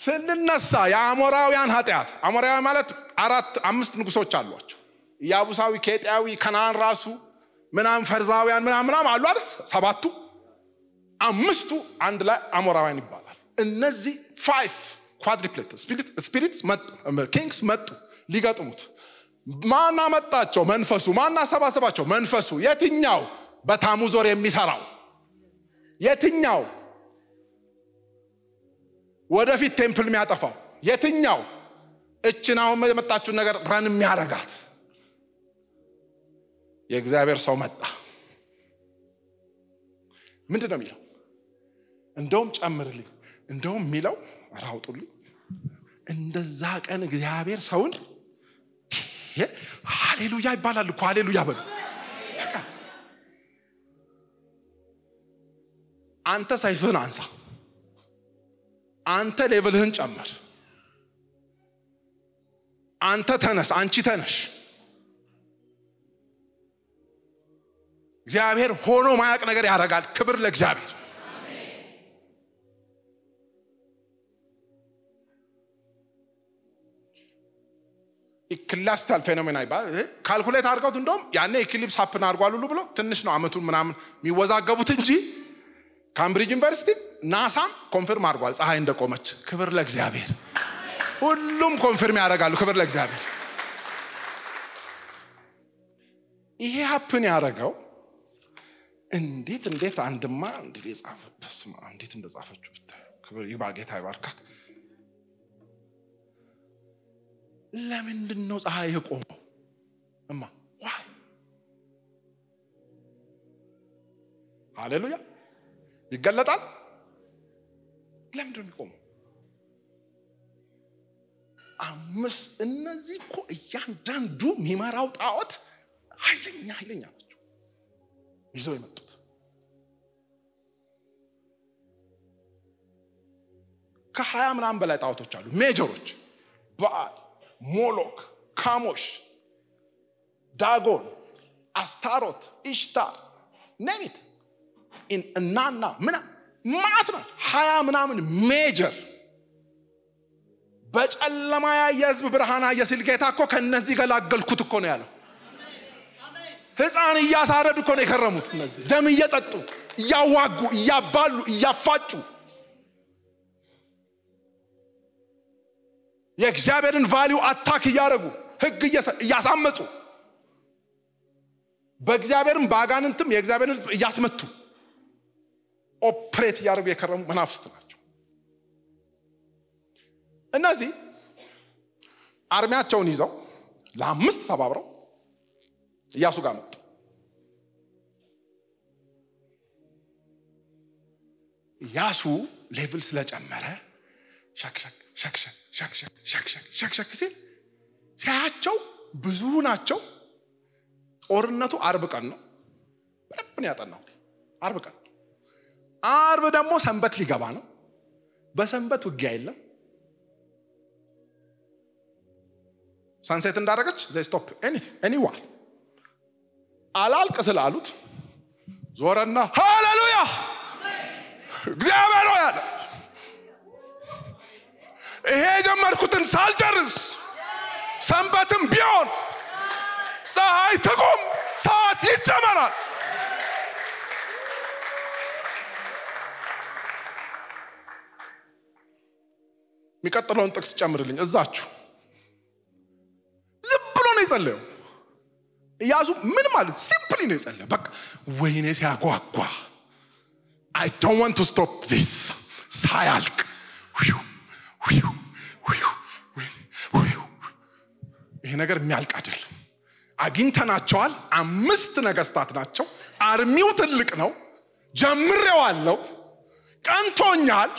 ስንነሳ የአሞራውያን ኃጢአት አሞራውያን ማለት አራት አምስት ንጉሶች አሏቸው። ኢያቡሳዊ፣ ኬጢያዊ፣ ከነአን ራሱ ምናም ፈርዛውያን ምናም ምናም አሉ አይደል? ሰባቱ አምስቱ አንድ ላይ አሞራውያን ይባላል። እነዚህ five quadruplet spirits መጡ፣ kings መጡ ሊገጥሙት። ማን አመጣቸው? መንፈሱ። ማን አሰባሰባቸው? መንፈሱ። የትኛው በታሙዝ ወር የሚሰራው የትኛው ወደፊት ቴምፕል የሚያጠፋው የትኛው? እችን አሁን የመጣችውን ነገር ረን የሚያረጋት። የእግዚአብሔር ሰው መጣ። ምንድን ነው የሚለው? እንደውም ጨምርልኝ፣ እንደውም የሚለው ራውጡልኝ፣ እንደዛ ቀን እግዚአብሔር ሰውን ሃሌሉያ ይባላል እኮ ሃሌሉያ በሉ። አንተ ሰይፍህን አንሳ አንተ ሌቭልህን ጨምር። አንተ ተነስ አንቺ ተነሽ። እግዚአብሔር ሆኖ ማያቅ ነገር ያደርጋል። ክብር ለእግዚአብሔር። ኢክላስታል ፌኖሜና ይባል ካልኩሌት አድርገውት እንደውም ያኔ ኢክሊፕስ ሀፕን አድርጓል ሁሉ ብሎ ትንሽ ነው አመቱን ምናምን የሚወዛገቡት እንጂ ካምብሪጅ ዩኒቨርሲቲ ናሳም confirm አድርጓል። ፀሐይ እንደቆመች ክብር ለእግዚአብሔር። ሁሉም confirm ያደርጋሉ። ክብር ለእግዚአብሔር። ይሄ happen ያደረገው እንዴት እንዴት አንድማ እንዴት የጻፈ በስመ እንዴት እንደጻፈችው ብታዩ ክብር ይግባ ጌታ ይባርካት። ለምንድን ነው ፀሐይ የቆመው? እማ ዋይ! ሃሌሉያ ይገለጣል? ለምንድን ነው የሚቆመው? አምስት እነዚህ እኮ እያንዳንዱ የሚመራው ጣዖት ኃይለኛ ኃይለኛ ናቸው። ይዘው የመጡት ከሀያ ምናምን በላይ ጣዖቶች አሉ። ሜጀሮች በዓል ሞሎክ ካሞሽ ዳጎን አስታሮት ኢሽታር ነሚት እናና ምና ማት ናቸው ሀያ ምናምን major በጨለማ ያየ ህዝብ ብርሃን አየ ሲል ጌታ እኮ ከእነዚህ ገላገልኩት እኮ ነው ያለው። ህፃን እያሳረዱ እኮ ነው የከረሙት እነዚህ። ደም እየጠጡ እያዋጉ እያባሉ እያፋጩ። የእግዚአብሔርን value attack እያደረጉ ህግ እያሳመፁ። በእግዚአብሔርም በአጋንንትም የእግዚአብሔርን ህዝብ እያስመቱ operate እያደረጉ የከረሙ መናፍስት ናቸው እነዚህ army ያቸውን ይዘው ለአምስት ተባብረው እያሱ ጋር መጡ እያሱ level ስለጨመረ ሸክሸክ ሸክሸክ ሸክሸክ ሸክሸክ ሸክሸክ ሲል ሲያያቸው ብዙ ናቸው ጦርነቱ አርብ ቀን ነው በደንብ ነው ያጠናሁት አርብ ቀን አርብ ደግሞ ሰንበት ሊገባ ነው። በሰንበት ውጊያ የለም። sunset እንዳደረገች stop anyway አላልቅ ስላሉት ዞረና ሃሌሉያ! እግዚአብሔር አለ። ይሄ የጀመርኩትን ሳልጨርስ ሰንበትም ቢሆን ፀሐይ ትቁም ሰዓት ይጨመራል የሚቀጥለውን ጥቅስ ጨምርልኝ እዛችሁ። ዝም ብሎ ነው የጸለየው። እያሱ ምን ማለት? simply ነው የጸለየው። በቃ ወይኔ ሲያጓጓ። I don't want to stop this ሳያልቅ። ይሄ ነገር የሚያልቅ አይደለም። አግኝተናቸዋል። አምስት ነገስታት ናቸው። army ው ትልቅ ነው። ጀምሬዋለው ቀንቶኛል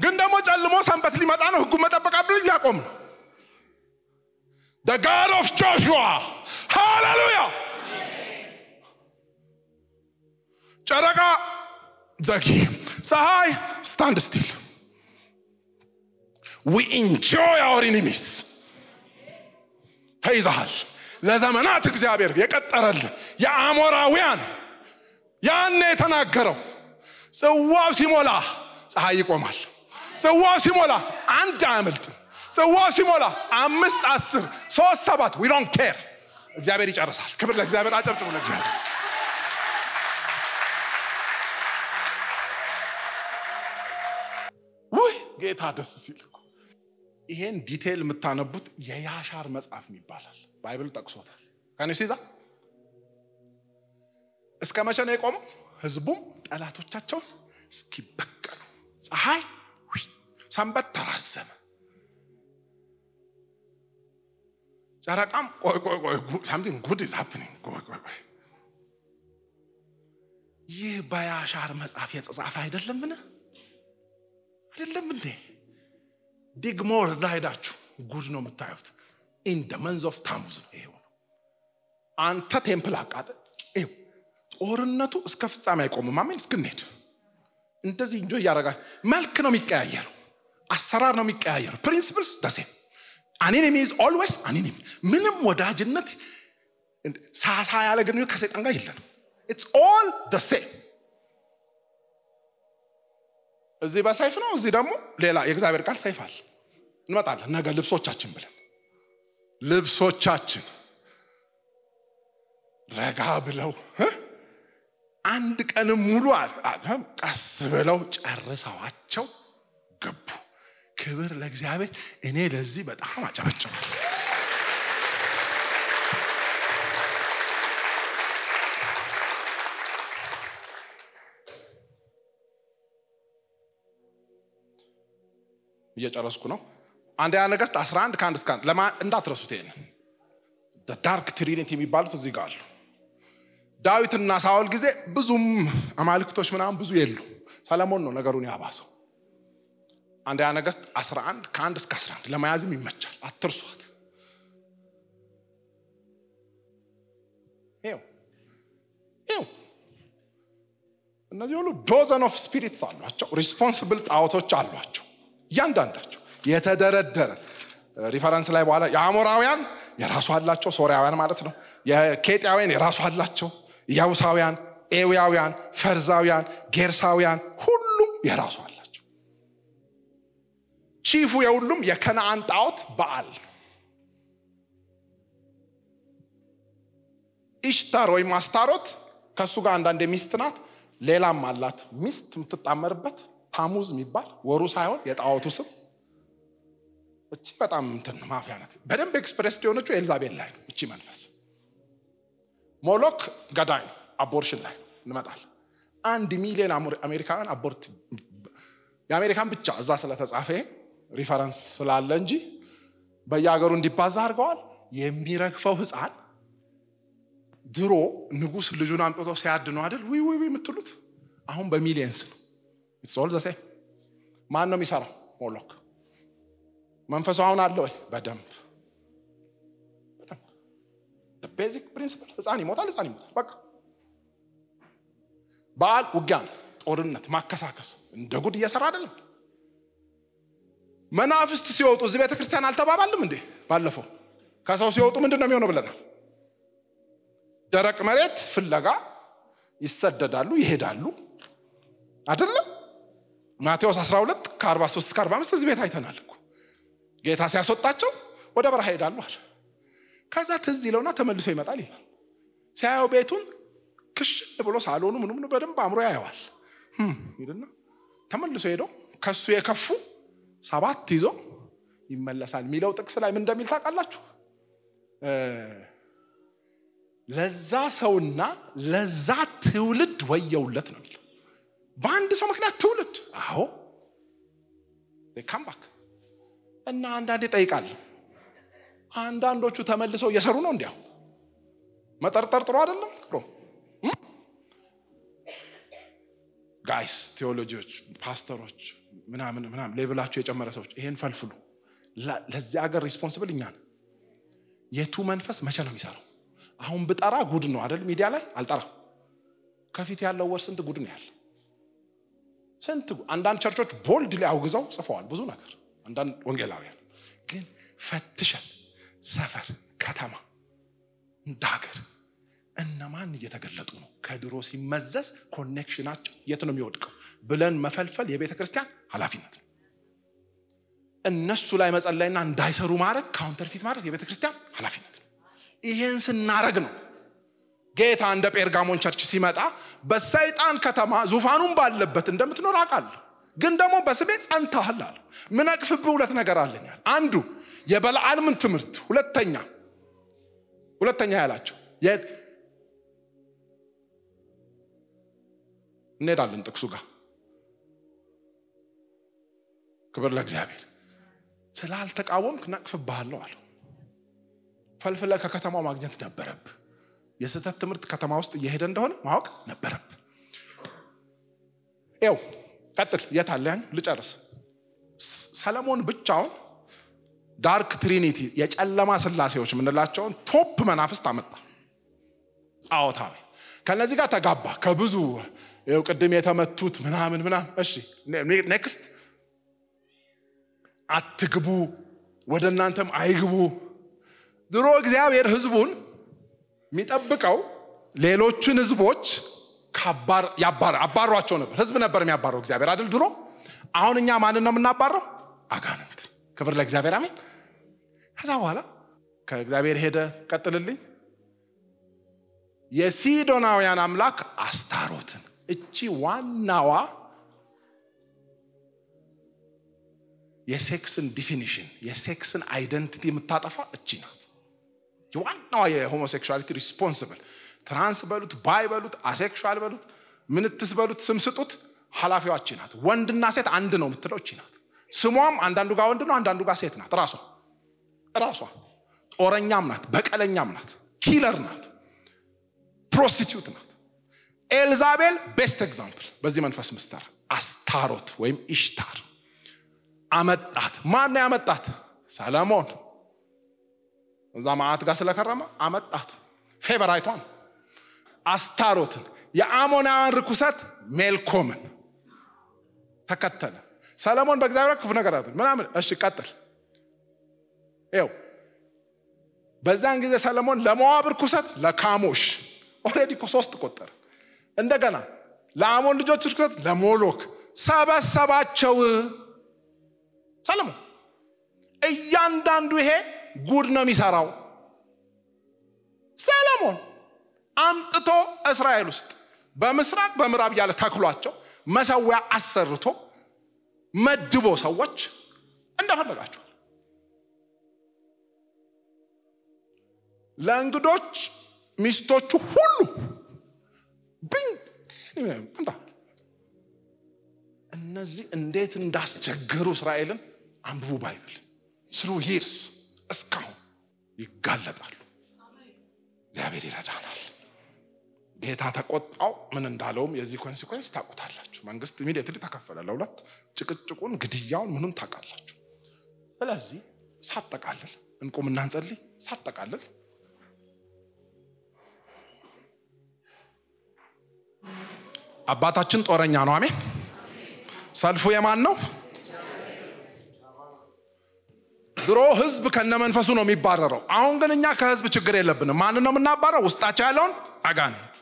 ግን ደግሞ ጨልሞ ሰንበት ሊመጣ ነው። ህጉ መጠበቅ አብልኝ ሊያቆም ነው። God of Joshua! Hallelujah! ጨረቃ ዘጊ ፀሐይ stand still። We enjoy our enemies! ተይዘሃል። ለዘመናት እግዚአብሔር የቀጠረል የአሞራውያን ያኔ የተናገረው ጽዋው ሲሞላ ፀሐይ ይቆማል ጽዋው ሲሞላ አንድ አያመልጥም። ጽዋው ሲሞላ አምስት አስር ሶስት ሰባት we don't care እግዚአብሔር ይጨርሳል። ክብር ለእግዚአብሔር። አጨብጭቡ ለእግዚአብሔር። ውይ ጌታ ደስ ሲል ይሄን detail የምታነቡት የያሻር መጽሐፍ ይባላል Bible ጠቅሶታል። ከኔ ሲዛ እስከ መቼ ነው የቆመው? ህዝቡም ጠላቶቻቸውን እስኪበቀሉ። ፀሐይ ሰንበት ተራዘመ። ጨረቃም ቆይ ቆይ ቆይ something good is happening ቆይ ቆይ ቆይ ይህ በያሻር መጽሐፍ የተጻፈ አይደለምን? አይደለም እንዴ? dig more እዛ ሄዳችሁ ጉድ ነው የምታዩት። in the month of Tammuz ነው ይሄው አንተ temple ይኸው ጦርነቱ እስከ ፍጻሜ አይቆምም። አሜን። እስክንሄድ እንደዚህ እንጆ እያረጋ መልክ ነው የሚቀያየረው፣ አሰራር ነው የሚቀያየረው። principles the same an enemy is always an enemy። ምንም ወዳጅነት ሳሳ ያለ ግንኙነት ከሰይጣን ጋር የለንም። it's all the same እዚህ በሰይፍ ነው፣ እዚህ ደግሞ ሌላ የእግዚአብሔር ቃል ሰይፍ አለ። እንመጣለን ነገ ልብሶቻችን ብለን ልብሶቻችን ረጋ ብለው አንድ ቀንም ሙሉ ቀስ ብለው ጨርሰዋቸው ገቡ። ክብር ለእግዚአብሔር። እኔ ለዚህ በጣም አጨበጭባል። እየጨረስኩ ነው። አንደኛ ነገሥት 11 ከአንድ እስከ ለማ እንዳትረሱት ይሄን ዳርክ ትሪኒቲ የሚባሉት እዚህ ጋር አሉ። ዳዊትና ሳውል ጊዜ ብዙም አማልክቶች ምናምን ብዙ የሉ። ሰለሞን ነው ነገሩን ያባሰው። አንደኛ ነገሥት 11 ከአንድ እስከ 11 ለመያዝም ይመቻል። አትርሷት። ይኸው ይኸው እነዚህ ሁሉ dozen of spirits አሏቸው። responsible ጣዖቶች አሏቸው። እያንዳንዳቸው የተደረደረ reference ላይ በኋላ የአሞራውያን የራሱ አላቸው፣ ሶሪያውያን ማለት ነው። የኬጢያውያን የራሱ አላቸው፣ ያቡሳውያን፣ ኤዊያውያን፣ ፈርዛውያን፣ ጌርሳውያን ሁሉም የራሱ chief ኡ የሁሉም የከነአን ጣዖት በዓል ኢሽታር ወይም አስታሮት ከእሱ ጋር አንዳንድ ሚስት ናት። ሌላም አላት ሚስት የምትጣመርበት ታሙዝ የሚባል ወሩ ሳይሆን የጣዖቱ ስም እቺ በጣም እንትን ማፊያ ናት። በደንብ express የሆነችው ኤልዛቤል ላይ ነው። እቺ መንፈስ ሞሎክ ገዳይ ነው። abortion ላይ እንመጣል። አንድ ሚሊዮን አሜሪካውያን abort የአሜሪካን ብቻ እዛ ስለተጻፈ reference ስላለ እንጂ በየሀገሩ እንዲባዛ አድርገዋል። የሚረግፈው ህፃን ድሮ ንጉስ ልጁን አምጥቶ ሲያርድ ነው አይደል? ዊ የምትሉት አሁን በ millions ነው። it's all the same። ማን ነው የሚሰራው? ሞሎክ መንፈሱ አሁን አለ ወይ? በደንብ basic principle ህፃን ይሞታል፣ ህፃን ይሞታል። በቃ በዓል ውጊያ ነው፣ ጦርነት፣ ማከሳከስ እንደ ጉድ እየሰራ አይደለም። መናፍስት ሲወጡ እዚህ ቤተ ክርስቲያን አልተባባልም እንዴ? ባለፈው ከሰው ሲወጡ ምንድን ነው የሚሆነው ብለናል። ደረቅ መሬት ፍለጋ ይሰደዳሉ፣ ይሄዳሉ አይደለም። ማቴዎስ 12 ከ43 እስከ 45 እዚህ ቤት አይተናል እኮ ጌታ ሲያስወጣቸው ወደ በረሃ ሄዳሉ አለ። ከዛ ትዝ ይለውና ተመልሶ ይመጣል ይላል። ሲያየው ቤቱን ክሽን ብሎ ሳሎኑ ምንም በደንብ አእምሮ ያየዋል ይልና ተመልሶ ሄዶ ከሱ የከፉ ሰባት ይዞ ይመለሳል የሚለው ጥቅስ ላይ ምን እንደሚል ታውቃላችሁ? ለዛ ሰውና ለዛ ትውልድ ወየውለት ነው የሚለው። በአንድ ሰው ምክንያት ትውልድ አዎ ካምባክ እና አንዳንዴ ጠይቃለሁ። አንዳንዶቹ ተመልሰው እየሰሩ ነው። እንዲያው መጠርጠር ጥሩ አይደለም። ጥሩ guys፣ theology ዎች፣ ፓስተሮች ምናምን ምናምን level ኣቸው የጨመረ ሰዎች ይሄን ፈልፍሉ። ለዚህ ሀገር responsible እኛ ነን። የቱ መንፈስ መቼ ነው የሚሰራው? አሁን ብጠራ ጉድ ነው አይደል? ሚዲያ ላይ አልጠራ። ከፊት ያለው ወር ስንት ጉድ ነው ያለ? ስንት አንዳንድ church ኦች bold ላይ አውግዘው ጽፈዋል ብዙ ነገር አንዳንድ ወንጌላውያን ግን ፈትሸን ሰፈር፣ ከተማ፣ እንደ ሀገር እነማን እየተገለጡ ነው? ከድሮ ሲመዘዝ connection ኣቸው የት ነው የሚወድቀው ብለን መፈልፈል የቤተ ክርስቲያን ኃላፊነት እነሱ ላይ መጸለይና እንዳይሰሩ ማድረግ counterfeit ማድረግ የቤተ ክርስቲያን ኃላፊነት ነው። ይሄን ስናረግ ነው ጌታ እንደ ጴርጋሞን church ሲመጣ በሰይጣን ከተማ ዙፋኑን ባለበት እንደምትኖር አውቃለሁ ግን ደግሞ በስሜ ጸንተሃል አለ። ምነቅፍብህ ሁለት ነገር አለኛል። አንዱ የበለዓልምን ትምህርት፣ ሁለተኛ ሁለተኛ ያላቸው እንሄዳለን ጥቅሱ ጋር ክብር ለእግዚአብሔር። ስላልተቃወምክ ነቅፍብሃለሁ አለው። ፈልፍለ ከከተማው ማግኘት ነበረብህ። የስህተት ትምህርት ከተማ ውስጥ እየሄደ እንደሆነ ማወቅ ነበረብህ። ይው ቀጥል። የት አለ ያን ልጨርስ። ሰለሞን ብቻውን dark trinity የጨለማ ስላሴዎች የምንላቸውን top መናፍስት አመጣ። ጣዖታዊ ከነዚህ ጋር ተጋባ ከብዙ ቅድም የተመቱት ምናምን ምናምን። እሺ next አትግቡ፣ ወደ እናንተም አይግቡ። ድሮ እግዚአብሔር ህዝቡን የሚጠብቀው ሌሎችን ህዝቦች አባሯቸው ነበር። ህዝብ ነበር የሚያባረው እግዚአብሔር አይደል ድሮ። አሁን እኛ ማንን ነው የምናባረው? አጋንንት። ክብር ለእግዚአብሔር አሜን። ከዛ በኋላ ከእግዚአብሔር ሄደ። ቀጥልልኝ። የሲዶናውያን አምላክ አስታሮትን እቺ ዋናዋ የሴክስን ዲፊኒሽን የሴክስን አይደንቲቲ የምታጠፋ እቺ ናት። የዋናዋ የ homosexuality responsible trans በሉት bi በሉት asexual በሉት ምንትስ በሉት ስም ስጡት፣ ኃላፊዋ እቺ ናት። ወንድና ሴት አንድ ነው የምትለው እቺ ናት። ስሟም አንዳንዱ ጋር ወንድ ነው፣ አንዳንዱ ጋር ሴት ናት። ራሷ ራሷ ጦረኛም ናት፣ በቀለኛም ናት፣ killer ናት፣ prostitute ናት። ኤልዛቤል best example በዚህ መንፈስ ሚስተር አስታሮት ወይም ኢሽታር አመጣት። ማን ያመጣት? ሰለሞን እዛ ማዕት ጋር ስለከረመ አመጣት። favorite ኣን አስታሮትን የአሞናውያን ርኩሰት ሜልኮምን ተከተለ። ሰለሞን በእግዚአብሔር ክፉ ነገር አለ ምናምን። እሺ ቀጥል። ይው በዛን ጊዜ ሰለሞን ለሞዓብ ርኩሰት ለካሞሽ already እኮ ሶስት ቆጠረ። እንደገና ለአሞን ልጆች ርኩሰት ለሞሎክ ሰበሰባቸው። ሰለሞን እያንዳንዱ ይሄ ጉድ ነው የሚሰራው። ሰለሞን አምጥቶ እስራኤል ውስጥ በምስራቅ በምዕራብ እያለ ተክሏቸው መሰዊያ አሰርቶ መድቦ ሰዎች እንደፈለጋቸው ለእንግዶች ሚስቶቹ ሁሉ እነዚህ እንዴት እንዳስቸገሩ እስራኤልን አንብቡ ባይብል ስሩ ሂርስ እስካሁን ይጋለጣሉ። እግዚአብሔር ይረዳናል። ጌታ ተቆጣው ምን እንዳለውም የዚህ ኮንሲኮንስ ታውቁታላችሁ። መንግስት ኢሚዲየትሊ ተከፈለ ለሁለት። ጭቅጭቁን፣ ግድያውን ምኑን ታውቃላችሁ። ስለዚህ ሳጠቃልል እንቁም እናንጸልይ። ሳጠቃልል አባታችን ጦረኛ ነው። አሜን። ሰልፉ የማን ነው? ድሮ ህዝብ ከነመንፈሱ ነው የሚባረረው። አሁን ግን እኛ ከህዝብ ችግር የለብንም። ማንን ነው የምናባረው? ውስጣቸው ያለውን አጋንንት።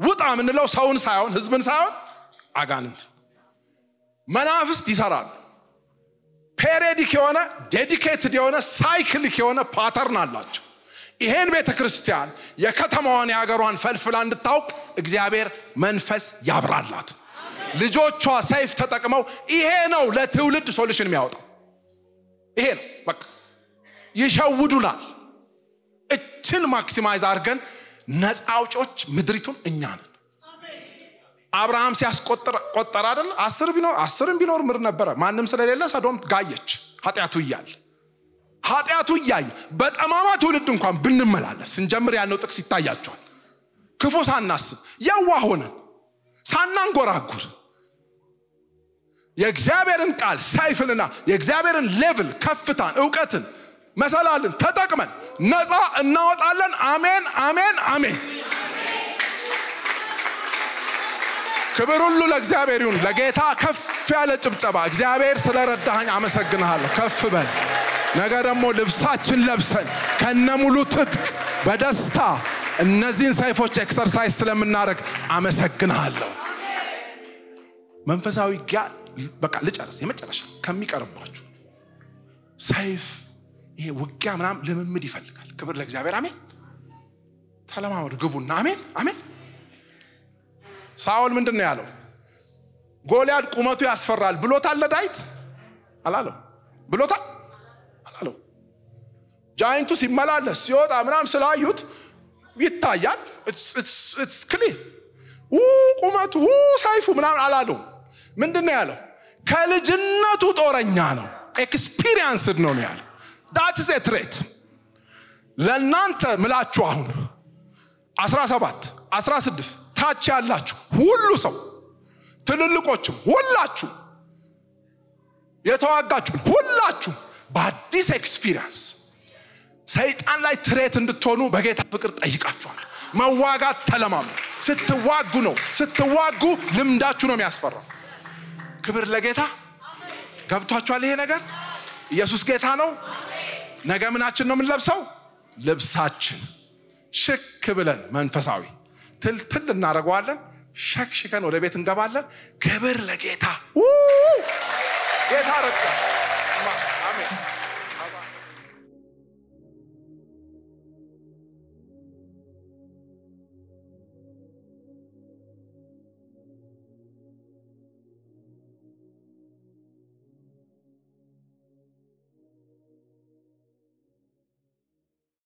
ውጣ የምንለው ሰውን ሳይሆን ህዝብን ሳይሆን አጋንንት። መናፍስት ይሰራሉ። periodic የሆነ dedicated የሆነ cyclic የሆነ pattern አላቸው። ይሄን ቤተ ክርስቲያን የከተማዋን የሀገሯን ፈልፍላ እንድታውቅ እግዚአብሔር መንፈስ ያብራላት። ልጆቿ ሰይፍ ተጠቅመው ይሄ ነው ለትውልድ solution የሚያወጣው ይሄ ነው በቃ ይሸውዱናል። እችን maximize አድርገን ነፃ አውጮች ምድሪቱን እኛ ነን። አብርሃም ሲያስቆጥር ቆጠር አይደል? አስር ቢኖር አስርም ቢኖር ምር ነበረ። ማንም ስለሌለ ሰዶም ጋየች። ኃጢአቱ እያለ ኃጢአቱ እያየ በጠማማ ትውልድ እንኳን ብንመላለስ ስንጀምር ያለው ጥቅስ ይታያቸዋል። ክፉ ሳናስብ የዋ ሆነን ሳናንጎራጉር የእግዚአብሔርን ቃል ሰይፍንና የእግዚአብሔርን ሌቭል ከፍታን እውቀትን መሰላልን ተጠቅመን ነፃ እናወጣለን። አሜን፣ አሜን፣ አሜን። ክብር ሁሉ ለእግዚአብሔር ይሁን። ለጌታ ከፍ ያለ ጭብጨባ። እግዚአብሔር ስለረዳኸኝ አመሰግንሃለሁ። ከፍ በል። ነገ ደግሞ ልብሳችን ለብሰን ከነሙሉ ትጥቅ በደስታ እነዚህን ሰይፎች exercise ስለምናደርግ አመሰግንሃለሁ። መንፈሳዊ ጋ በቃ ልጨርስ። የመጨረሻ ከሚቀርባችሁ ሰይፍ ይሄ ውጊያ ምናምን ልምምድ ይፈልጋል። ክብር ለእግዚአብሔር አሜን። ተለማመዱ፣ ግቡና አሜን አሜን። ሳኦል ምንድን ነው ያለው? ጎልያድ ቁመቱ ያስፈራል ብሎታል ለዳዊት አላለው? ብሎታል አላለው? giant ኡ ሲመላለስ ሲወጣ ምናምን ስላዩት ይታያል። clear ቁመቱ ሰይፉ ምናምን አላለው። ምንድን ነው ያለው? ከልጅነቱ ጦረኛ ነው፣ experienced ነው ነው ያለው። that the threat ለእናንተ ምላችሁ አሁን 17 16 ታች ያላችሁ ሁሉ ሰው ትልልቆችም ሁላችሁ የተዋጋችሁ ሁላችሁ በአዲስ experience ሰይጣን ላይ threat እንድትሆኑ በጌታ ፍቅር ጠይቃችኋል። መዋጋት ተለማሙ። ስትዋጉ ነው ስትዋጉ ልምዳችሁ ነው የሚያስፈራው። ክብር ለጌታ። ገብቷችኋል? ይሄ ነገር ኢየሱስ ጌታ ነው። ነገ ምናችን ነው የምንለብሰው? ልብሳችን ሽክ ብለን መንፈሳዊ ትልትል እናደርገዋለን። ሸክሽከን ወደ ቤት እንገባለን። ክብር ለጌታ። ጌታ ረጋ